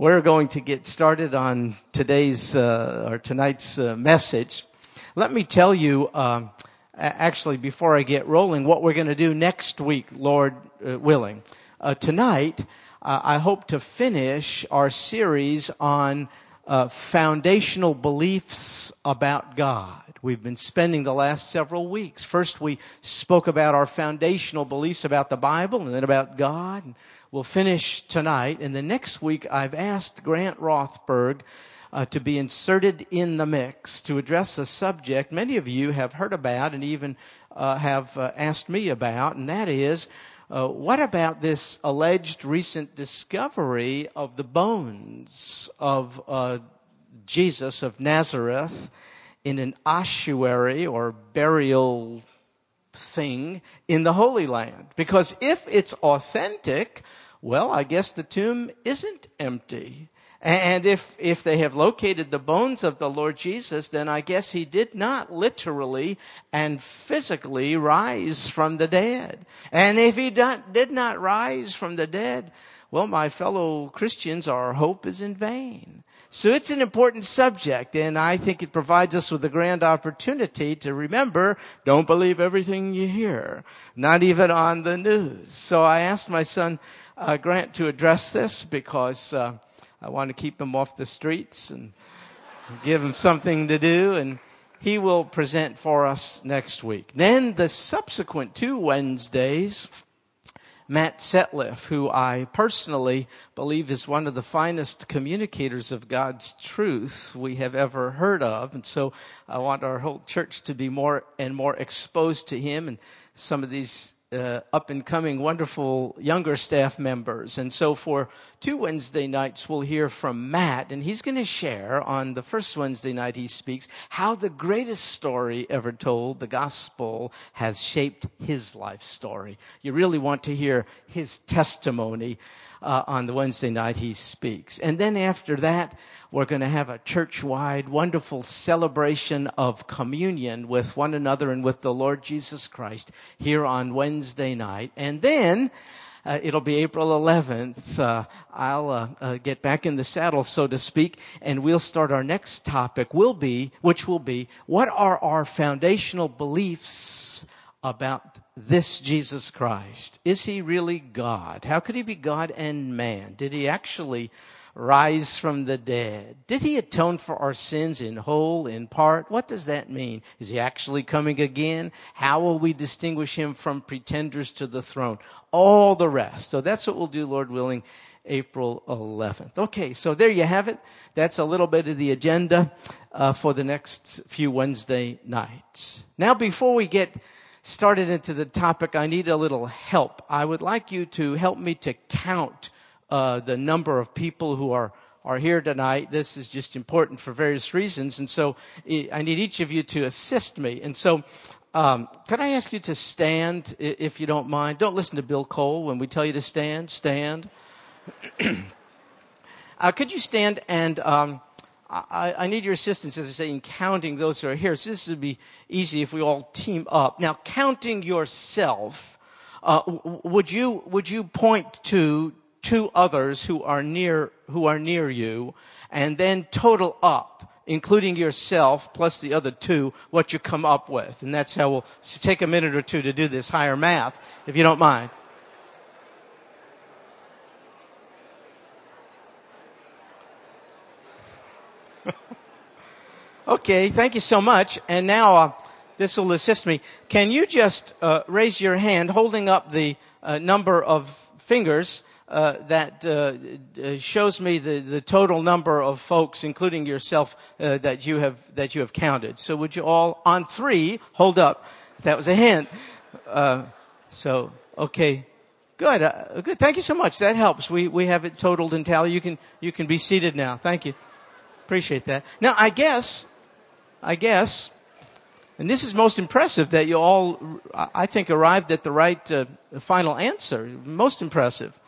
We're going to get started on today's uh, or tonight's uh, message. Let me tell you, um, actually, before I get rolling, what we're going to do next week, Lord uh, willing. Uh, tonight, uh, I hope to finish our series on foundational beliefs about God. We've been spending the last several weeks. First, we spoke about our foundational beliefs about the Bible and then about God. And we'll finish tonight. And the next week, I've asked Grant Rothberg uh, to be inserted in the mix to address a subject many of you have heard about and even uh, have uh, asked me about, and that is uh, what about this alleged recent discovery of the bones of uh, Jesus of Nazareth in an ossuary or burial thing in the Holy Land. Because if it's authentic, well, I guess the tomb isn't empty. And if, if they have located the bones of the Lord Jesus, then I guess he did not literally and physically rise from the dead. And if he did not rise from the dead, well, my fellow Christians, our hope is in vain. So it's an important subject, and I think it provides us with a grand opportunity to remember, don't believe everything you hear, not even on the news. So I asked my son, uh, Grant, to address this because, uh, I want to keep him off the streets and give him something to do, and he will present for us next week. Then the subsequent two Wednesdays, Matt Setliff, who I personally believe is one of the finest communicators of God's truth we have ever heard of. And so I want our whole church to be more and more exposed to him and some of these uh, up and coming wonderful younger staff members. And so for two Wednesday nights, we'll hear from Matt, and he's going to share on the first Wednesday night he speaks how the greatest story ever told, the gospel, has shaped his life story. You really want to hear his testimony uh, on the Wednesday night he speaks. And then after that, we're going to have a church-wide wonderful celebration of communion with one another and with the Lord Jesus Christ here on Wednesday night. And then, uh, it'll be April 11th. Uh, I'll uh, uh, get back in the saddle, so to speak, and we'll start our next topic. Will be, which will be, what are our foundational beliefs about this Jesus Christ? Is he really God? How could he be God and man? Did he actually rise from the dead? Did he atone for our sins in whole, in part? What does that mean? Is he actually coming again? How will we distinguish him from pretenders to the throne? All the rest. So that's what we'll do, Lord willing, April 11th. Okay, so there you have it. That's a little bit of the agenda uh, for the next few Wednesday nights. Now, before we get started into the topic, I need a little help. I would like you to help me to count uh, the number of people who are are here tonight. This is just important for various reasons, and so I need each of you to assist me. And so, um, could I ask you to stand, if you don't mind? Don't listen to Bill Cole when we tell you to stand. Stand. uh, could you stand and um, I, I, need your assistance, as I say, in counting those who are here. So this would be easy if we all team up. Now, counting yourself, uh, would you would you point to two others who are near who are near you, and then total up, including yourself plus the other two, what you come up with, and that's how we'll take a minute or two to do this higher math, if you don't mind. Okay, thank you so much. And now uh, this will assist me. Can you just uh, raise your hand holding up the uh, number of fingers uh, that uh, uh, shows me the, the total number of folks, including yourself, that you have that you have counted? So would you all on three hold up? That was a hint. so okay. Good, good. Thank you so much. That helps. We we have it totaled and tally. You can you can be seated now. Thank you. Appreciate that. Now, I guess I guess. And this is most impressive that you all, I think, arrived at the right uh, final answer. Most impressive.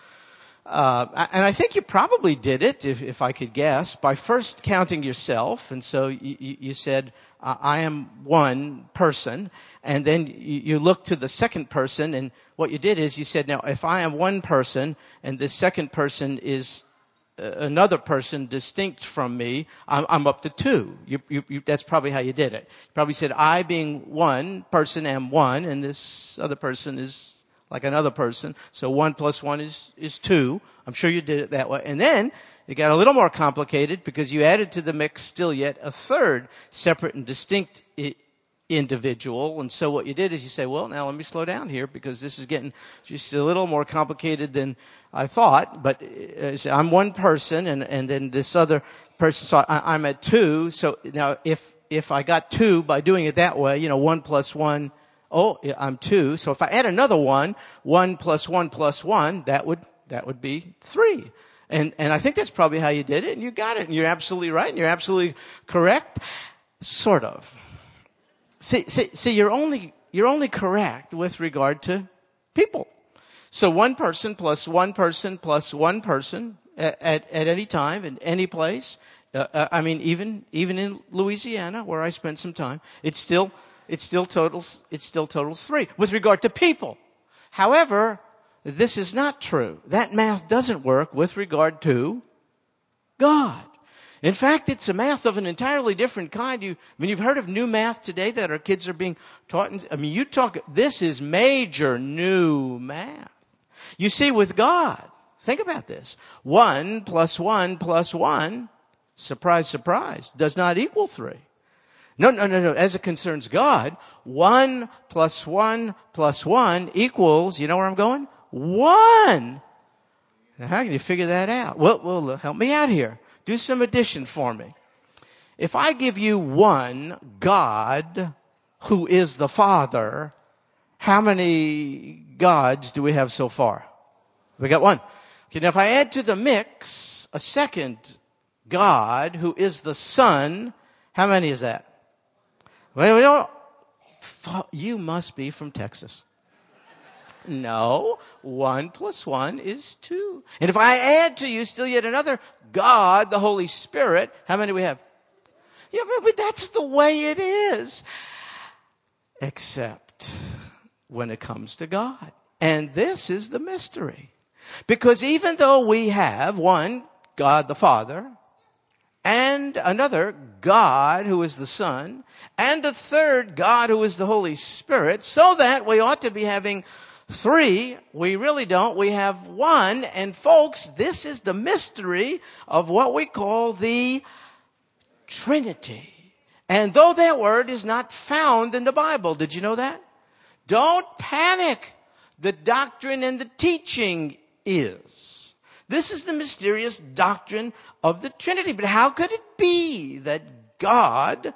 Uh, and I think you probably did it, if, if, I could guess, by first counting yourself. And so you, you said, I am one person. And then you, looked to the second person. And what you did is you said, now, if I am one person and this second person is another person distinct from me, I'm, I'm up to two. You, you, you, that's probably how you did it. You probably said, I being one person am one, and this other person is like another person. So one plus one is, is two. I'm sure you did it that way. And then it got a little more complicated because you added to the mix still yet a third separate and distinct I- individual. And so what you did is you say, well, now let me slow down here because this is getting just a little more complicated than I thought. But uh, I'm one person and, and then this other person, so I, I'm at two. So now if, if I got two by doing it that way, you know, one plus one, oh, I'm two. So if I add another one, one plus one plus one, that would, that would be three. And, and I think that's probably how you did it, and you got it, and you're absolutely right, and you're absolutely correct. Sort of. See, see, see, you're only, you're only correct with regard to people. So one person plus one person plus one person at, at, at any time in any place. Uh, uh, I mean, even, even in Louisiana where I spent some time, it's still, it still totals, it still totals three with regard to people. However, this is not true. That math doesn't work with regard to God. In fact, it's a math of an entirely different kind. You, I mean, you've heard of new math today that our kids are being taught. In, I mean, you talk, this is major new math. You see, with God, think about this. One plus one plus one, surprise, surprise, does not equal three. No, no, no, no. As it concerns God, one plus one plus one equals, you know where I'm going? One. Now, how can you figure that out? Well, well, help me out here. Do some addition for me. If I give you one God who is the Father, how many gods do we have so far? We got one. Okay, now if I add to the mix a second God who is the Son, how many is that? Well, you must be from Texas. No, one plus one is two. And if I add to you still yet another God, the Holy Spirit, how many do we have? Yeah, but that's the way it is. Except when it comes to God. And this is the mystery. Because even though we have one, God the Father, and another God who is the Son, and a third God who is the Holy Spirit, so that we ought to be having three. We really don't. We have one. And folks, this is the mystery of what we call the Trinity. And though that word is not found in the Bible, did you know that? Don't panic. The doctrine and the teaching is. This is the mysterious doctrine of the Trinity. But how could it be that God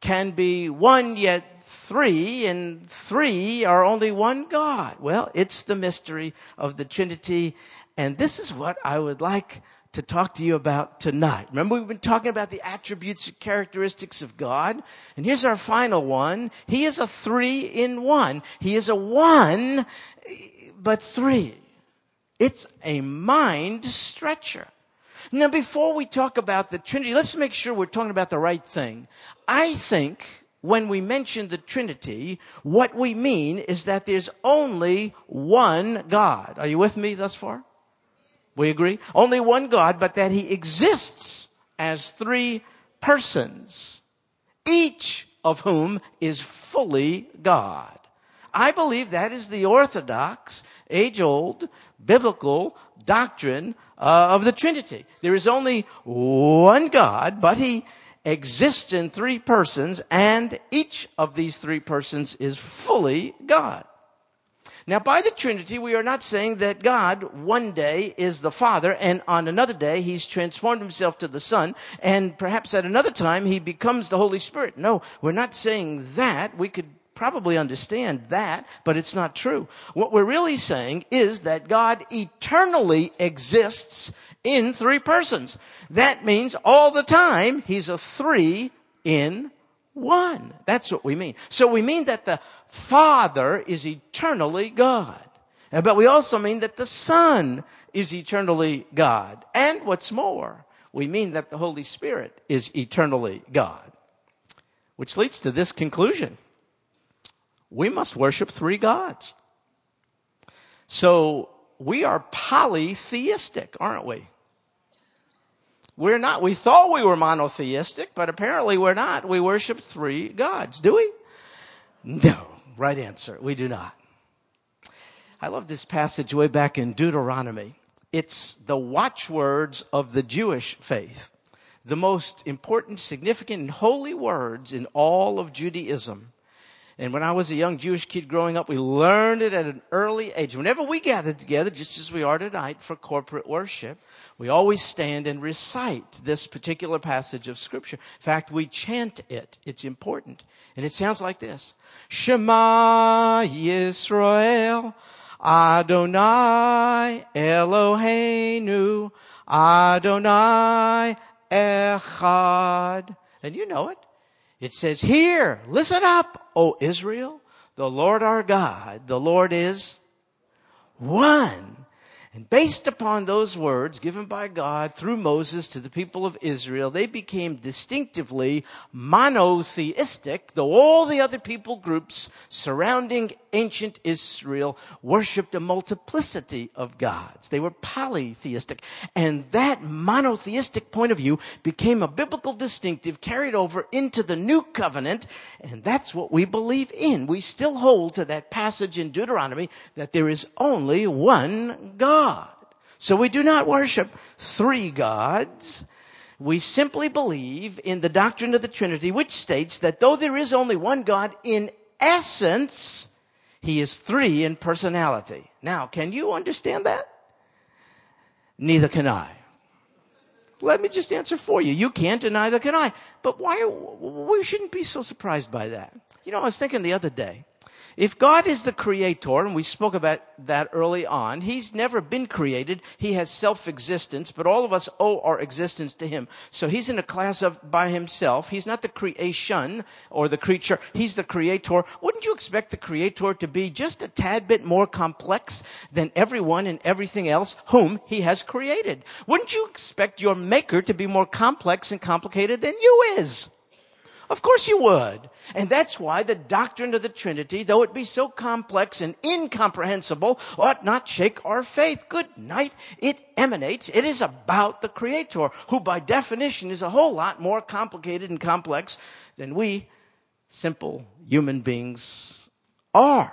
can be one yet three and three are only one God? Well, it's the mystery of the Trinity. And this is what I would like to talk to you about tonight. Remember, we've been talking about the attributes and characteristics of God. And here's our final one. He is a three in one. He is a one, but three. It's a mind stretcher. Now, before we talk about the Trinity, let's make sure we're talking about the right thing. I think when we mention the Trinity, what we mean is that there's only one God. Are you with me thus far? We agree? Only one God, but that He exists as three persons, each of whom is fully God. I believe that is the orthodox, age old, biblical doctrine uh, of the Trinity. There is only one God, but He exists in three persons, and each of these three persons is fully God. Now, by the Trinity, we are not saying that God one day is the Father, and on another day, He's transformed Himself to the Son, and perhaps at another time, He becomes the Holy Spirit. No, we're not saying that. We could probably understand that, but it's not true. What we're really saying is that God eternally exists in three persons. That means all the time he's a three in one. That's what we mean. So we mean that the Father is eternally God. But we also mean that the Son is eternally God. And what's more, we mean that the Holy Spirit is eternally God. Which leads to this conclusion. We must worship three gods. So we are polytheistic, aren't we? We're not. We thought we were monotheistic, but apparently we're not. We worship three gods. Do we? No. Right answer. We do not. I love this passage way back in Deuteronomy. It's the watchwords of the Jewish faith, the most important, significant, and holy words in all of Judaism. And when I was a young Jewish kid growing up, we learned it at an early age. Whenever we gathered together, just as we are tonight for corporate worship, we always stand and recite this particular passage of scripture. In fact, we chant it. It's important. And it sounds like this. Shema Yisrael Adonai Eloheinu Adonai Echad. And you know it. It says, Hear, listen up, O Israel. The Lord our God, the Lord is one. And based upon those words given by God through Moses to the people of Israel, they became distinctively monotheistic, though all the other people groups surrounding ancient Israel worshiped a multiplicity of gods. They were polytheistic. And that monotheistic point of view became a biblical distinctive carried over into the new covenant. And that's what we believe in. We still hold to that passage in Deuteronomy that there is only one God. So we do not worship three gods. We simply believe in the doctrine of the Trinity, which states that though there is only one God in essence, he is three in personality. Now, can you understand that? Neither can I. Let me just answer for you. You can't and neither can I. But why, we shouldn't be so surprised by that. You know, I was thinking the other day, if God is the creator, and we spoke about that early on, He's never been created. He has self-existence, but all of us owe our existence to Him. So He's in a class of by Himself. He's not the creation or the creature. He's the creator. Wouldn't you expect the creator to be just a tad bit more complex than everyone and everything else whom He has created? Wouldn't you expect your maker to be more complex and complicated than you is? Of course you would. And that's why the doctrine of the Trinity, though it be so complex and incomprehensible, ought not shake our faith. Good night. It emanates, it is about the Creator, who by definition is a whole lot more complicated and complex than we simple human beings are.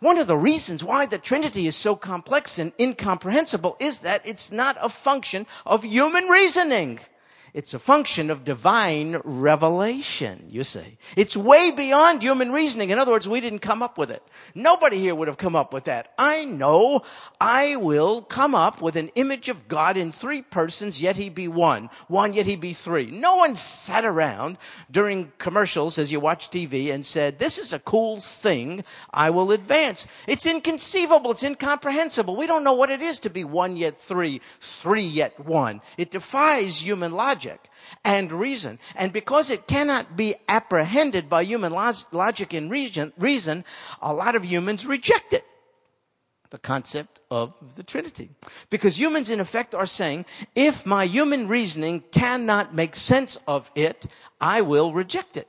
One of the reasons why the Trinity is so complex and incomprehensible is that it's not a function of human reasoning. It's a function of divine revelation, you see. It's way beyond human reasoning. In other words, we didn't come up with it. Nobody here would have come up with that. I know I will come up with an image of God in three persons, yet he be one. One, yet he be three. No one sat around during commercials as you watch TV and said, this is a cool thing I will advance. It's inconceivable. It's incomprehensible. We don't know what it is to be one yet three, three yet one. It defies human logic logic and reason. And because it cannot be apprehended by human logic and reason, reason, a lot of humans reject it. The concept of the Trinity. Because humans in effect are saying, if my human reasoning cannot make sense of it, I will reject it.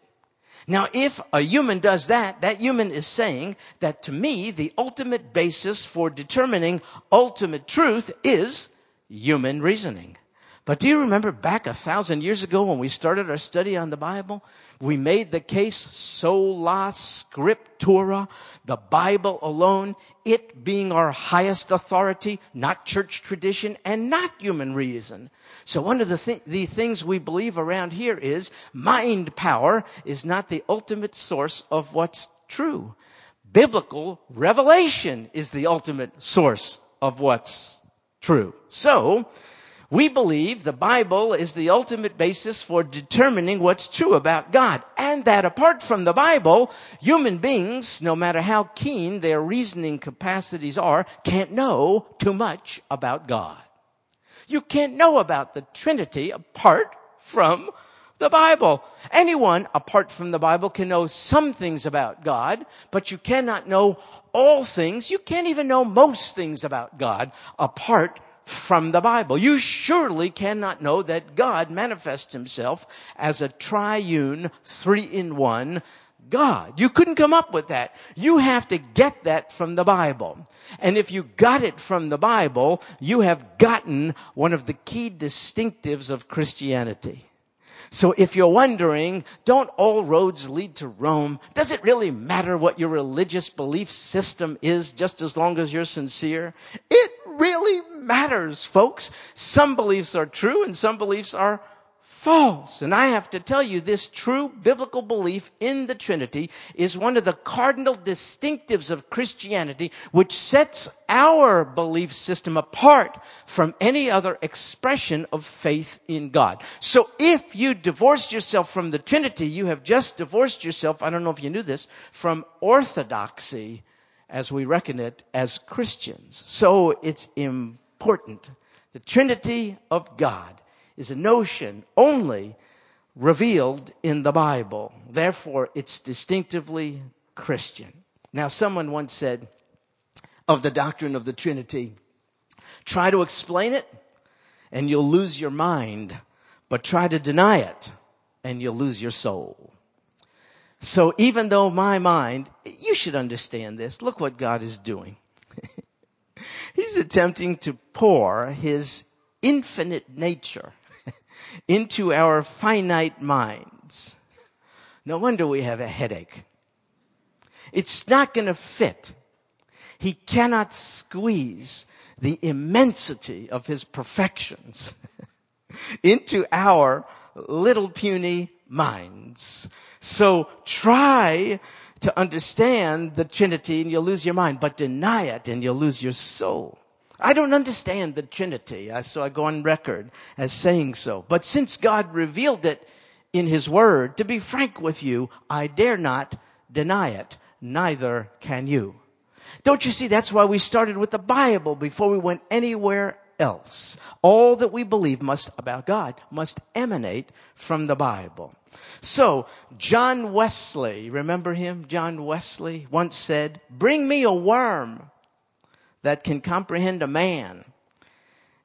Now, if a human does that, that human is saying that to me, the ultimate basis for determining ultimate truth is human reasoning. But do you remember back a thousand years ago when we started our study on the Bible? We made the case sola scriptura, the Bible alone, it being our highest authority, not church tradition and not human reason. So one of the, th- the things we believe around here is mind power is not the ultimate source of what's true. Biblical revelation is the ultimate source of what's true. So, we believe the Bible is the ultimate basis for determining what's true about God. And that apart from the Bible, human beings, no matter how keen their reasoning capacities are, can't know too much about God. You can't know about the Trinity apart from the Bible. Anyone apart from the Bible can know some things about God, but you cannot know all things. You can't even know most things about God apart from the Bible. You surely cannot know that God manifests himself as a triune, three in one God. You couldn't come up with that. You have to get that from the Bible. And if you got it from the Bible, you have gotten one of the key distinctives of Christianity. So if you're wondering, don't all roads lead to Rome? Does it really matter what your religious belief system is just as long as you're sincere? It really matters, folks. Some beliefs are true and some beliefs are false. And I have to tell you, this true biblical belief in the Trinity is one of the cardinal distinctives of Christianity, which sets our belief system apart from any other expression of faith in God. So if you divorced yourself from the Trinity, you have just divorced yourself, I don't know if you knew this, from orthodoxy as we reckon it as Christians. So it's important. The Trinity of God is a notion only revealed in the Bible. Therefore, it's distinctively Christian. Now, someone once said of the doctrine of the Trinity, try to explain it and you'll lose your mind, but try to deny it and you'll lose your soul. So even though my mind, you should understand this. Look what God is doing. He's attempting to pour his infinite nature into our finite minds. No wonder we have a headache. It's not going to fit. He cannot squeeze the immensity of his perfections into our little puny minds. So try to understand the Trinity and you'll lose your mind, but deny it and you'll lose your soul. I don't understand the Trinity, so I go on record as saying so. But since God revealed it in His Word, to be frank with you, I dare not deny it. Neither can you. Don't you see? That's why we started with the Bible before we went anywhere else. All that we believe must about God must emanate from the Bible. So, John Wesley, remember him? John Wesley once said, bring me a worm that can comprehend a man.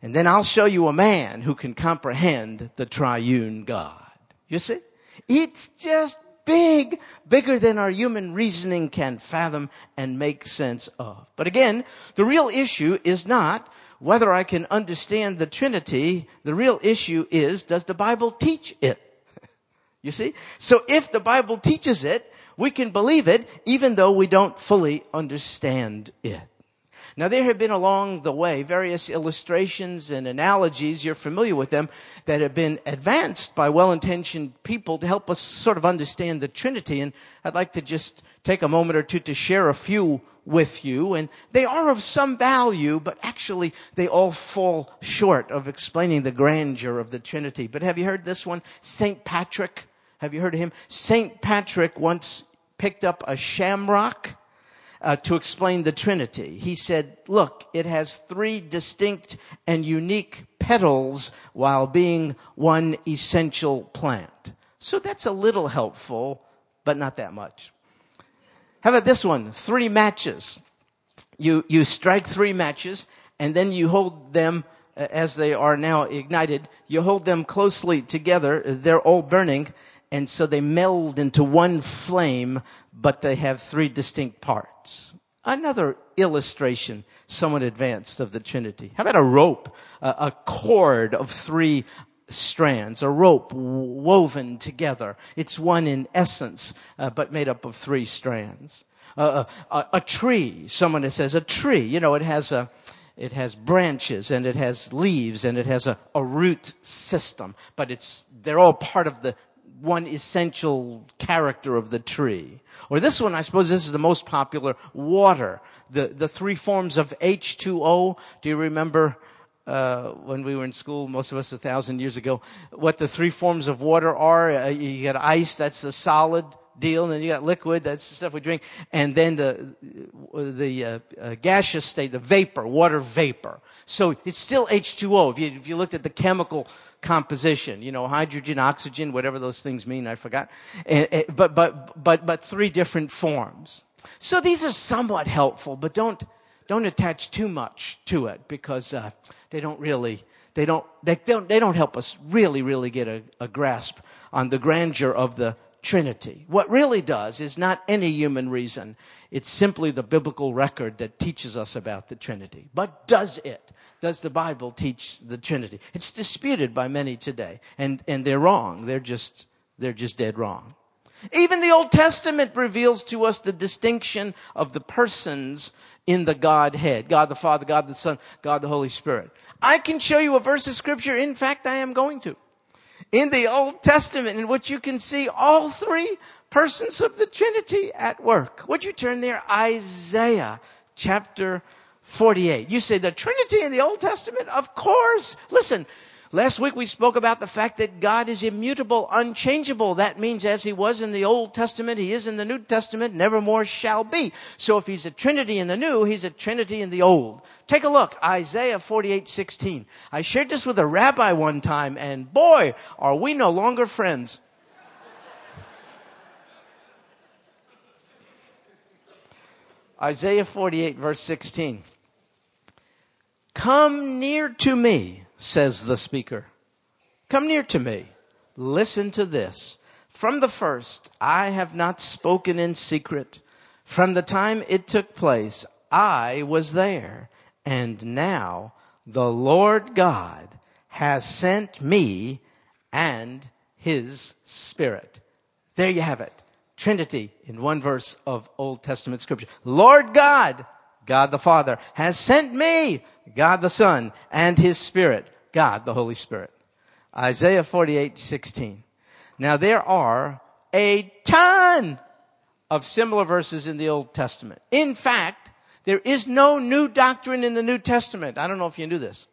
And then I'll show you a man who can comprehend the triune God. You see? It's just big, bigger than our human reasoning can fathom and make sense of. But again, the real issue is not whether I can understand the Trinity. The real issue is, does the Bible teach it? you see? So if the Bible teaches it, we can believe it even though we don't fully understand it. Now, there have been along the way various illustrations and analogies, you're familiar with them, that have been advanced by well intentioned people to help us sort of understand the Trinity. And I'd like to just take a moment or two to share a few with you. And they are of some value, but actually they all fall short of explaining the grandeur of the Trinity. But have you heard this one? St. Patrick. Have you heard of him? St. Patrick once picked up a shamrock uh, to explain the Trinity. He said, look, it has three distinct and unique petals while being one essential plant. So that's a little helpful, but not that much. How about this one? Three matches. You, you strike three matches and then you hold them uh, as they are now ignited. You hold them closely together. They're all burning. And so they meld into one flame but they have three distinct parts. Another illustration, somewhat advanced, of the Trinity. How about a rope, a cord of three strands, a rope woven together. It's one in essence, uh, but made up of three strands. Uh, a, a, tree, someone says a tree, you know, it has a, it has branches and it has leaves and it has a, a root system, but it's, they're all part of the one essential character of the tree. Or this one, I suppose this is the most popular, water. The, the three forms of H2O. Do you remember, uh, when we were in school, most of us a thousand years ago, what the three forms of water are? Uh, you got ice, that's the solid deal, and then you got liquid, that's the stuff we drink, and then the, the uh, uh, gaseous state, the vapor, water vapor. So it's still H2O. If you, if you looked at the chemical composition, you know, hydrogen, oxygen, whatever those things mean, I forgot. but, but, but, but three different forms. So these are somewhat helpful, but don't, don't attach too much to it because uh, they don't really, they don't, they don't, they don't help us really, really get a, a grasp on the grandeur of the Trinity. What really does is not any human reason. It's simply the biblical record that teaches us about the Trinity. But does it? Does the Bible teach the Trinity? It's disputed by many today. And, and they're wrong. They're just, they're just dead wrong. Even the Old Testament reveals to us the distinction of the persons in the Godhead. God the Father, God the Son, God the Holy Spirit. I can show you a verse of scripture. In fact, I am going to. In the Old Testament in which you can see all three persons of the Trinity at work. Would you turn there? Isaiah chapter 48. You say the Trinity in the Old Testament? Of course. Listen, Last week we spoke about the fact that God is immutable, unchangeable. That means as he was in the Old Testament, he is in the New Testament, nevermore shall be. So if he's a Trinity in the New, he's a Trinity in the Old. Take a look, Isaiah 48, 16. I shared this with a rabbi one time and boy, are we no longer friends. Isaiah 48 verse 16. Come near to me says the speaker. Come near to me. Listen to this. From the first, I have not spoken in secret. From the time it took place, I was there. And now the Lord God has sent me and his spirit. There you have it. Trinity in one verse of Old Testament scripture. Lord God, God the Father, has sent me, God the Son, and his Spirit. God the Holy Spirit. Isaiah 48, 16. Now there are a ton of similar verses in the Old Testament. In fact, there is no new doctrine in the New Testament. I don't know if you knew this.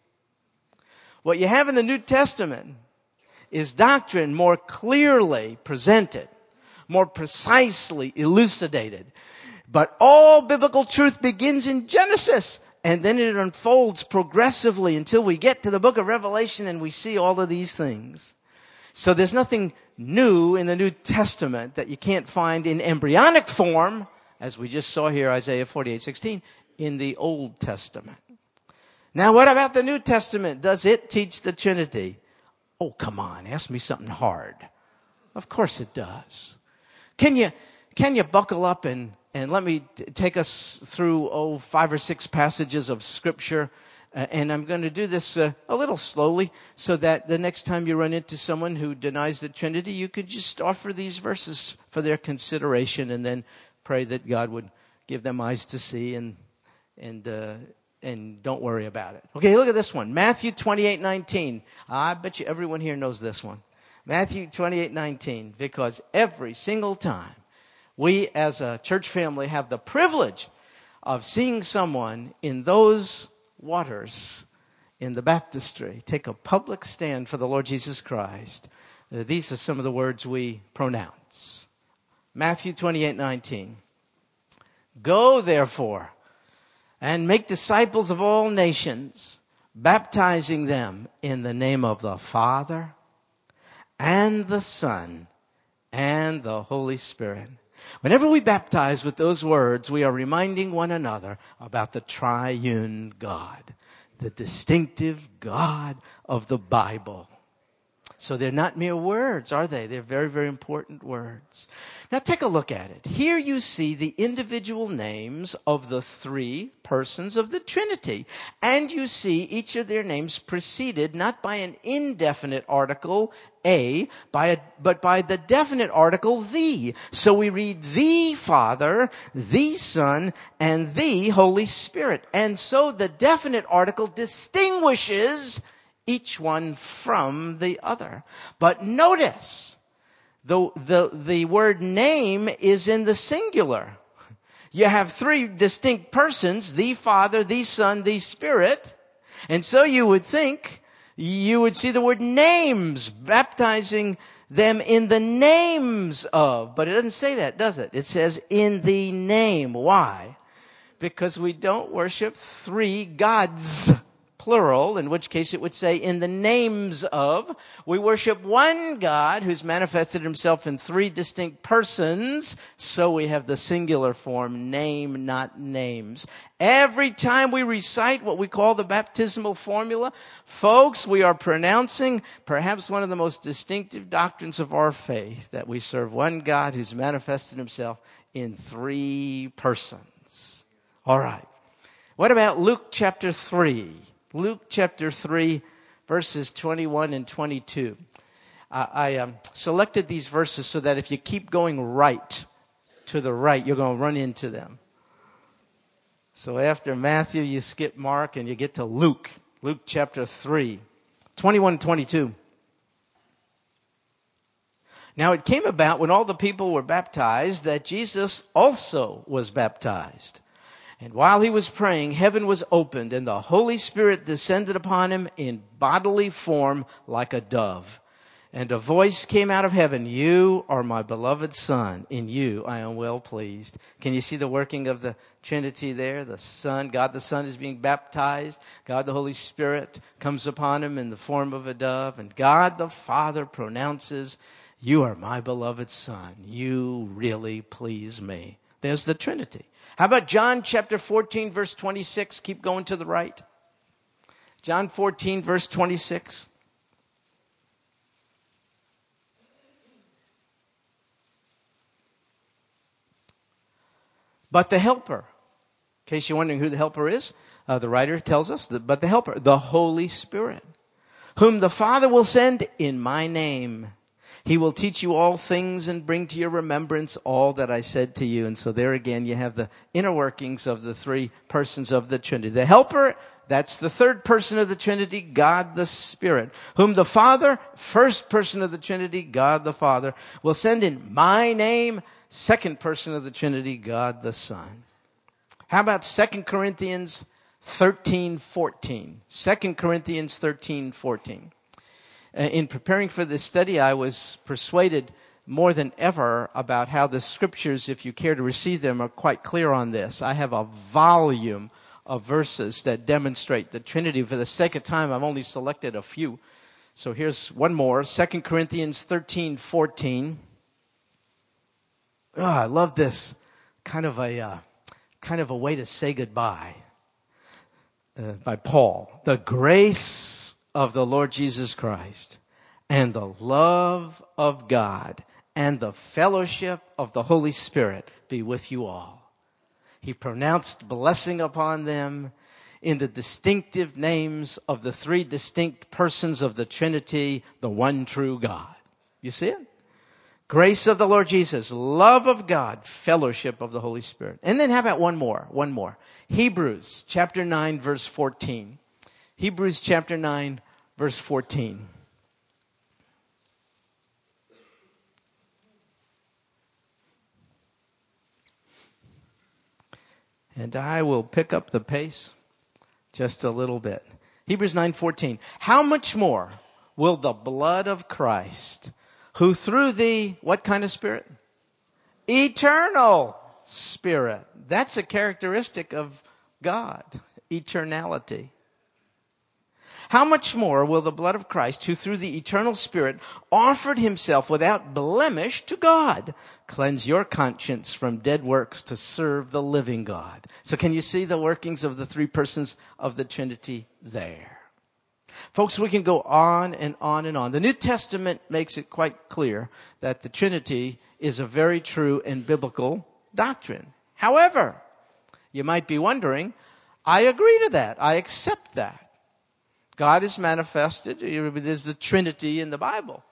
What you have in the New Testament is doctrine more clearly presented, more precisely elucidated. But all biblical truth begins in Genesis. And then it unfolds progressively until we get to the book of Revelation and we see all of these things. So there's nothing new in the New Testament that you can't find in embryonic form, as we just saw here, Isaiah 48, 16, in the Old Testament. Now, what about the New Testament? Does it teach the Trinity? Oh, come on, ask me something hard. Of course it does. Can you, can you buckle up and and let me t- take us through, oh, five or six passages of scripture. Uh, and I'm going to do this uh, a little slowly so that the next time you run into someone who denies the Trinity, you could just offer these verses for their consideration and then pray that God would give them eyes to see and, and, uh, and don't worry about it. Okay, look at this one. Matthew 28, 19. I bet you everyone here knows this one. Matthew 28, 19. Because every single time we as a church family have the privilege of seeing someone in those waters in the baptistry take a public stand for the Lord Jesus Christ. Uh, these are some of the words we pronounce. Matthew 28 19. Go therefore and make disciples of all nations, baptizing them in the name of the Father and the Son and the Holy Spirit Whenever we baptize with those words, we are reminding one another about the triune God, the distinctive God of the Bible. So they're not mere words, are they? They're very, very important words. Now take a look at it. Here you see the individual names of the three persons of the Trinity. And you see each of their names preceded not by an indefinite article, a, by a, but by the definite article, the. So we read the Father, the Son, and the Holy Spirit. And so the definite article distinguishes each one from the other. But notice, the, the, the word name is in the singular. You have three distinct persons, the Father, the Son, the Spirit. And so you would think you would see the word names, baptizing them in the names of. But it doesn't say that, does it? It says in the name. Why? Because we don't worship three gods plural, in which case it would say in the names of. We worship one God who's manifested himself in three distinct persons, so we have the singular form, name, not names. Every time we recite what we call the baptismal formula, folks, we are pronouncing perhaps one of the most distinctive doctrines of our faith, that we serve one God who's manifested himself in three persons. All right. What about Luke chapter 3? Luke chapter 3, verses 21 and 22. Uh, I um, selected these verses so that if you keep going right to the right, you're going to run into them. So after Matthew, you skip Mark and you get to Luke. Luke chapter 3, 21 and 22. Now it came about when all the people were baptized that Jesus also was baptized. And while he was praying, heaven was opened and the Holy Spirit descended upon him in bodily form like a dove. And a voice came out of heaven, You are my beloved Son. In you I am well pleased. Can you see the working of the Trinity there? The Son, God the Son is being baptized. God the Holy Spirit comes upon him in the form of a dove. And God the Father pronounces, You are my beloved Son. You really please me. There's the Trinity. How about John chapter 14, verse 26? Keep going to the right. John 14, verse 26. But the Helper, in case you're wondering who the Helper is, uh, the writer tells us, but the Helper, the Holy Spirit, whom the Father will send in my name. He will teach you all things and bring to your remembrance all that I said to you. And so there again, you have the inner workings of the three persons of the Trinity. The helper, that's the third person of the Trinity, God the Spirit, whom the Father, first person of the Trinity, God the Father, will send in my name, second person of the Trinity, God the Son. How about 2 Corinthians 13, 14? 2 Corinthians 13, 14. Uh, in preparing for this study, I was persuaded more than ever about how the scriptures, if you care to receive them, are quite clear on this. I have a volume of verses that demonstrate the Trinity. For the sake of time, I've only selected a few. So here's one more 2 Corinthians 13 14. Oh, I love this kind of a uh, kind of a way to say goodbye uh, by Paul. The grace of the Lord Jesus Christ and the love of God and the fellowship of the Holy Spirit be with you all. He pronounced blessing upon them in the distinctive names of the three distinct persons of the Trinity, the one true God. You see it? Grace of the Lord Jesus, love of God, fellowship of the Holy Spirit. And then how about one more? One more. Hebrews chapter 9 verse 14. Hebrews chapter 9 verse 14. And I will pick up the pace just a little bit. Hebrews 9:14. How much more will the blood of Christ, who through the what kind of spirit? Eternal spirit. That's a characteristic of God, eternality. How much more will the blood of Christ, who through the eternal Spirit offered himself without blemish to God, cleanse your conscience from dead works to serve the living God? So can you see the workings of the three persons of the Trinity there? Folks, we can go on and on and on. The New Testament makes it quite clear that the Trinity is a very true and biblical doctrine. However, you might be wondering, I agree to that. I accept that. God is manifested. There's the Trinity in the Bible.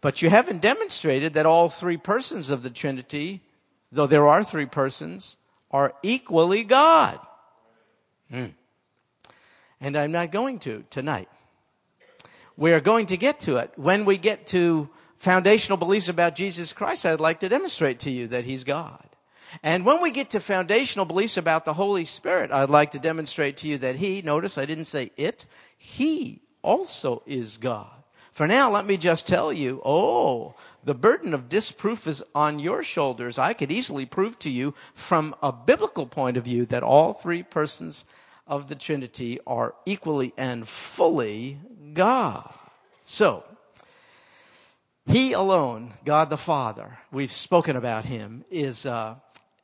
But you haven't demonstrated that all three persons of the Trinity, though there are three persons, are equally God. Hmm. And I'm not going to tonight. We are going to get to it. When we get to foundational beliefs about Jesus Christ, I'd like to demonstrate to you that He's God. And when we get to foundational beliefs about the Holy Spirit, I'd like to demonstrate to you that He, notice I didn't say it, he also is God. For now, let me just tell you, oh, the burden of disproof is on your shoulders. I could easily prove to you from a biblical point of view that all three persons of the Trinity are equally and fully God. So, He alone, God the Father, we've spoken about Him, is uh,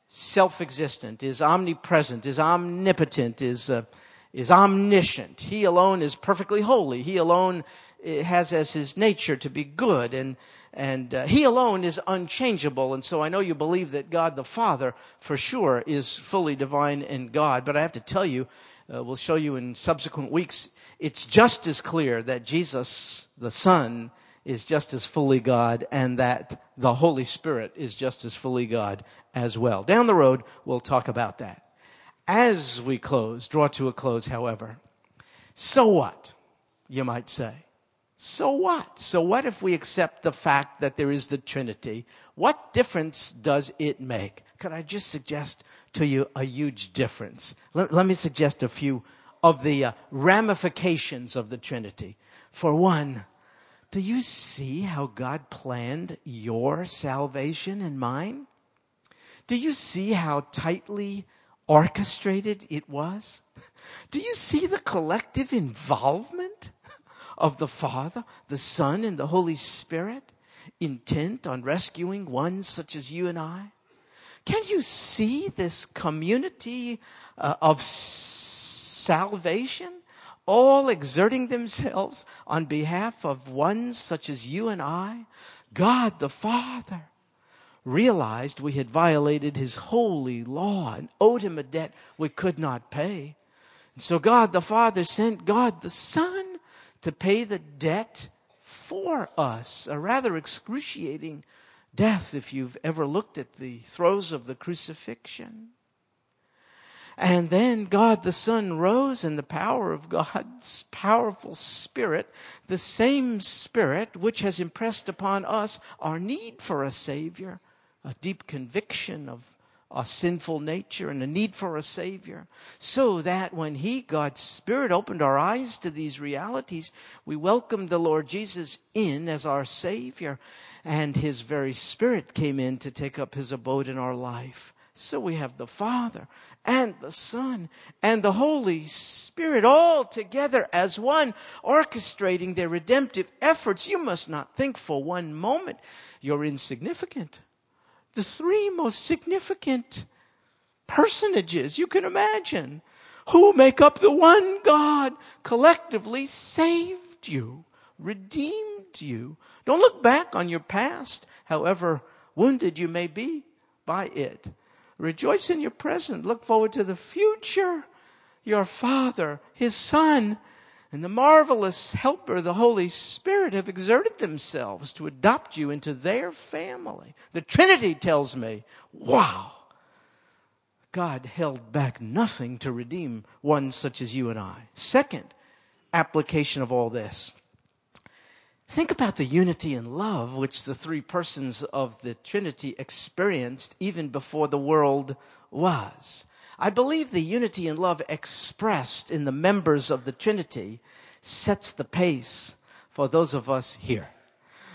self existent, is omnipresent, is omnipotent, is, uh, is omniscient. He alone is perfectly holy. He alone eh, has as His nature to be good and and uh, he alone is unchangeable. And so I know you believe that God the Father, for sure, is fully divine in God. But I have to tell you, uh, we'll show you in subsequent weeks, it's just as clear that Jesus, the Son, is just as fully God and that the Holy Spirit is just as fully God as well. Down the road, we'll talk about that. As we close, draw to a close, however, so what, you might say? So what? So what if we accept the fact that there is the Trinity? What difference does it make? Could I just suggest to you a huge difference? Let, let me suggest a few of the uh, ramifications of the Trinity. For one, do you see how God planned your salvation and mine? Do you see how tightly orchestrated it was? Do you see the collective involvement? of the Father, the Son, and the Holy Spirit, intent on rescuing one such as you and I? Can you see this community uh, of salvation all exerting themselves on behalf of one such as you and I? God the Father realized we had violated his holy law and owed him a debt we could not pay. And so God the Father sent God the Son to pay the debt for us. A rather excruciating death if you've ever looked at the throes of the crucifixion. And then God the Son rose in the power of God's powerful Spirit, the same Spirit which has impressed upon us our need for a Savior, a deep conviction of our sinful nature and a need for a Savior. So that when He, God's Spirit, opened our eyes to these realities, we welcomed the Lord Jesus in as our Savior, and His very Spirit came in to take up His abode in our life. So we have the Father and the Son and the Holy Spirit all together as one, orchestrating their redemptive efforts. You must not think for one moment you're insignificant the three most significant personages you can imagine who make up the one God collectively saved you, redeemed you. Don't look back on your past, however wounded you may be by it. Rejoice in your present. Look forward to the future. Your Father, His Son, and the marvelous helper, the Holy Spirit, have exerted themselves to adopt you into their family. The Trinity tells me, wow, God held back nothing to redeem one such as you and I. Second application of all this. Think about the unity and love which the three persons of the Trinity experienced even before the world was. I believe the unity and love expressed in the members of the Trinity sets the pace for those of us here.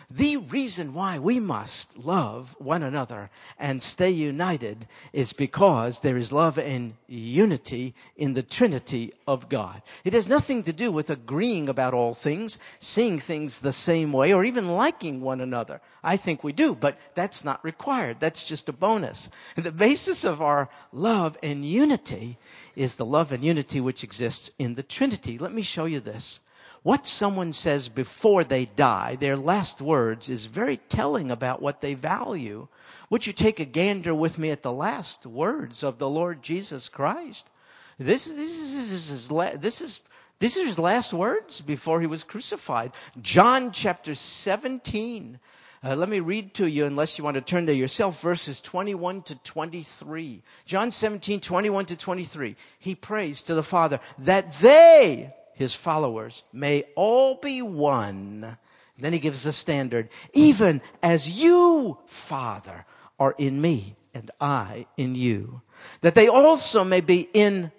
The reason why we must love one another and stay united is because there is love and unity in the Trinity of God. It has nothing to do with agreeing about all things, seeing things the same way, or even liking one another. I think we do, but that's not required. That's just a bonus. The basis of our love and unity is the love and unity which exists in the Trinity. Let me show you this. What someone says before they die, their last words, is very telling about what they value. Would you take a gander with me at the last words of the Lord Jesus Christ? This, this, is, this, is, this, is, this is his last words before he was crucified. John chapter 17. Uh, let me read to you, unless you want to turn there yourself, verses 21 to 23. John 17, 21 to 23. He prays to the Father that they, his followers may all be one. Then he gives the standard, even as you, Father, are in me and I in you, that they also may be in,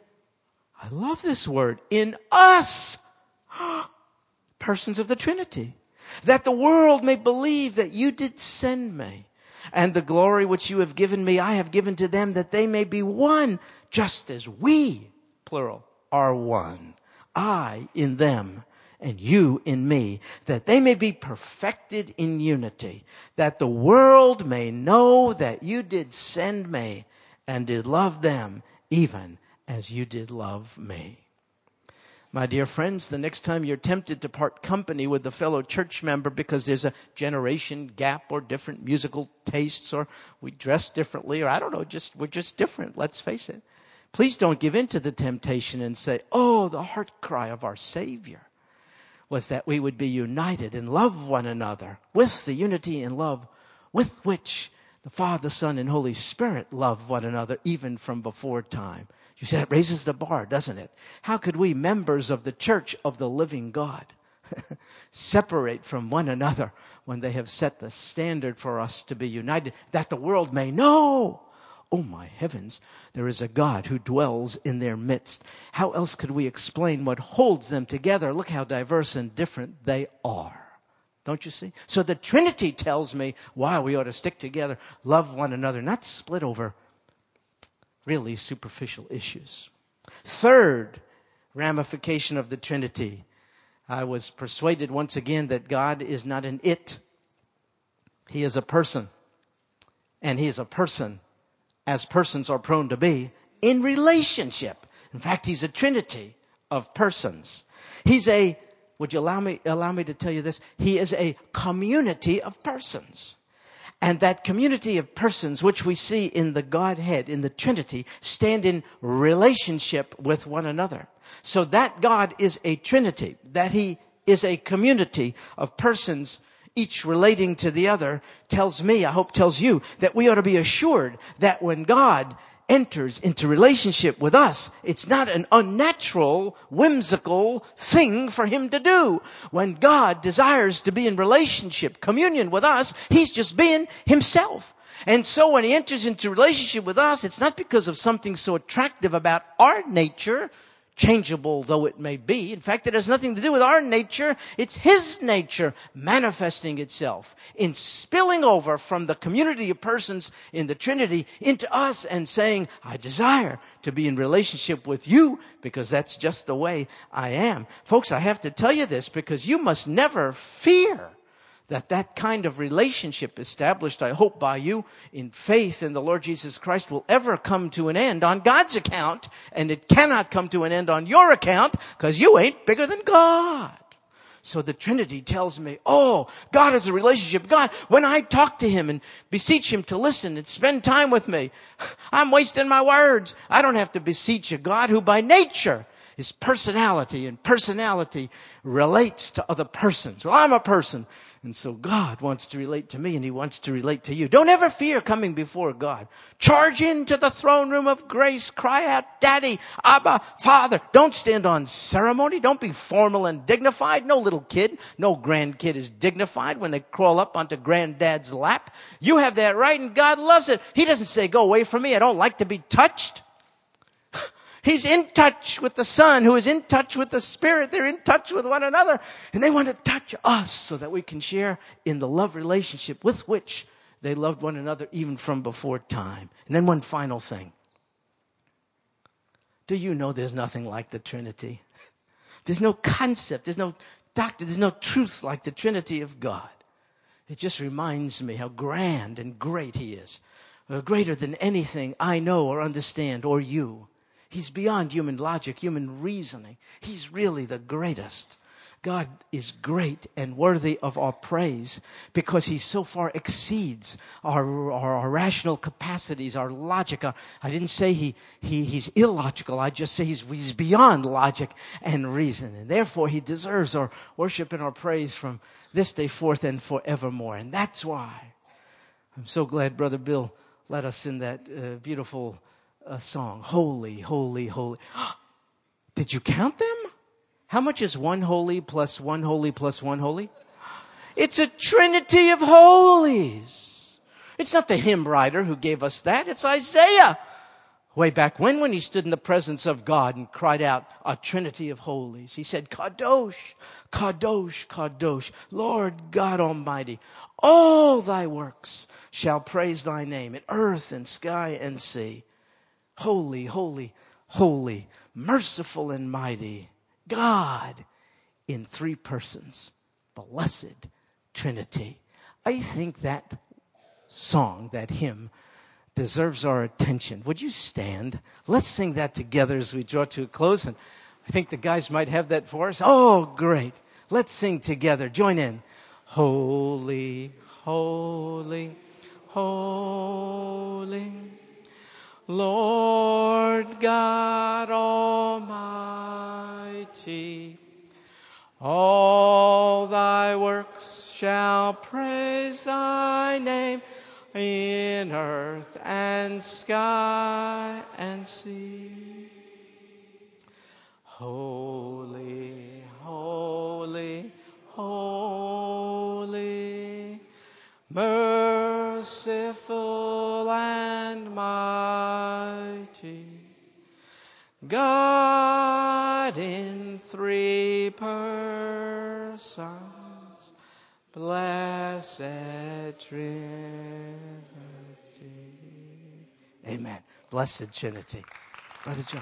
I love this word, in us, persons of the Trinity, that the world may believe that you did send me, and the glory which you have given me, I have given to them, that they may be one, just as we, plural, are one. I in them and you in me, that they may be perfected in unity, that the world may know that you did send me and did love them even as you did love me. My dear friends, the next time you're tempted to part company with a fellow church member because there's a generation gap or different musical tastes or we dress differently or I don't know, just, we're just different, let's face it. Please don't give in to the temptation and say, oh, the heart cry of our Savior was that we would be united and love one another with the unity and love with which the Father, Son, and Holy Spirit love one another even from before time. You see, that raises the bar, doesn't it? How could we, members of the church of the living God, separate from one another when they have set the standard for us to be united, that the world may know Oh my heavens, there is a God who dwells in their midst. How else could we explain what holds them together? Look how diverse and different they are. Don't you see? So the Trinity tells me why we ought to stick together, love one another, not split over really superficial issues. Third ramification of the Trinity. I was persuaded once again that God is not an it. He is a person. And He is a person as persons are prone to be, in relationship. In fact, he's a trinity of persons. He's a, would you allow me, allow me to tell you this? He is a community of persons. And that community of persons, which we see in the Godhead, in the Trinity, stand in relationship with one another. So that God is a Trinity, that He is a community of persons each relating to the other tells me, I hope tells you, that we ought to be assured that when God enters into relationship with us, it's not an unnatural, whimsical thing for him to do. When God desires to be in relationship, communion with us, he's just being himself. And so when he enters into relationship with us, it's not because of something so attractive about our nature, changeable though it may be. In fact, it has nothing to do with our nature. It's His nature manifesting itself in spilling over from the community of persons in the Trinity into us and saying, I desire to be in relationship with you because that's just the way I am. Folks, I have to tell you this because you must never fear that that kind of relationship established, I hope, by you in faith in the Lord Jesus Christ will ever come to an end on God's account, and it cannot come to an end on your account because you ain't bigger than God. So the Trinity tells me, oh, God is a relationship. God, when I talk to Him and beseech Him to listen and spend time with me, I'm wasting my words. I don't have to beseech a God who by nature is personality and personality relates to other persons. Well, I'm a person. And so God wants to relate to me and He wants to relate to you. Don't ever fear coming before God. Charge into the throne room of grace. Cry out, Daddy, Abba, Father. Don't stand on ceremony. Don't be formal and dignified. No little kid, no grandkid is dignified when they crawl up onto granddad's lap. You have that right and God loves it. He doesn't say, go away from me. I don't like to be touched. He's in touch with the Son, who is in touch with the Spirit. They're in touch with one another. And they want to touch us so that we can share in the love relationship with which they loved one another even from before time. And then one final thing. Do you know there's nothing like the Trinity? There's no concept, there's no doctrine, there's no truth like the Trinity of God. It just reminds me how grand and great He is, greater than anything I know or understand or you. He's beyond human logic, human reasoning. He's really the greatest. God is great and worthy of our praise because He so far exceeds our, our, our rational capacities, our logic. I didn't say he, he, He's illogical. I just say he's, he's beyond logic and reason. And therefore, He deserves our worship and our praise from this day forth and forevermore. And that's why I'm so glad Brother Bill led us in that uh, beautiful a song. Holy, holy, holy. Did you count them? How much is one holy plus one holy plus one holy? It's a trinity of holies. It's not the hymn writer who gave us that. It's Isaiah. Way back when, when he stood in the presence of God and cried out, a trinity of holies. He said, Kadosh, Kadosh, Kadosh, Lord God Almighty, all thy works shall praise thy name in earth and sky and sea. Holy, holy, holy, merciful and mighty, God in three persons, blessed Trinity. I think that song, that hymn, deserves our attention. Would you stand? Let's sing that together as we draw to a close. And I think the guys might have that for us. Oh, great. Let's sing together. Join in. Holy, holy, holy, Lord God Almighty. All thy works shall praise thy name in earth and sky and sea. Holy, holy, holy, merciful and mighty, God in three persons, blessed Trinity. Amen. Blessed Trinity. Brother John.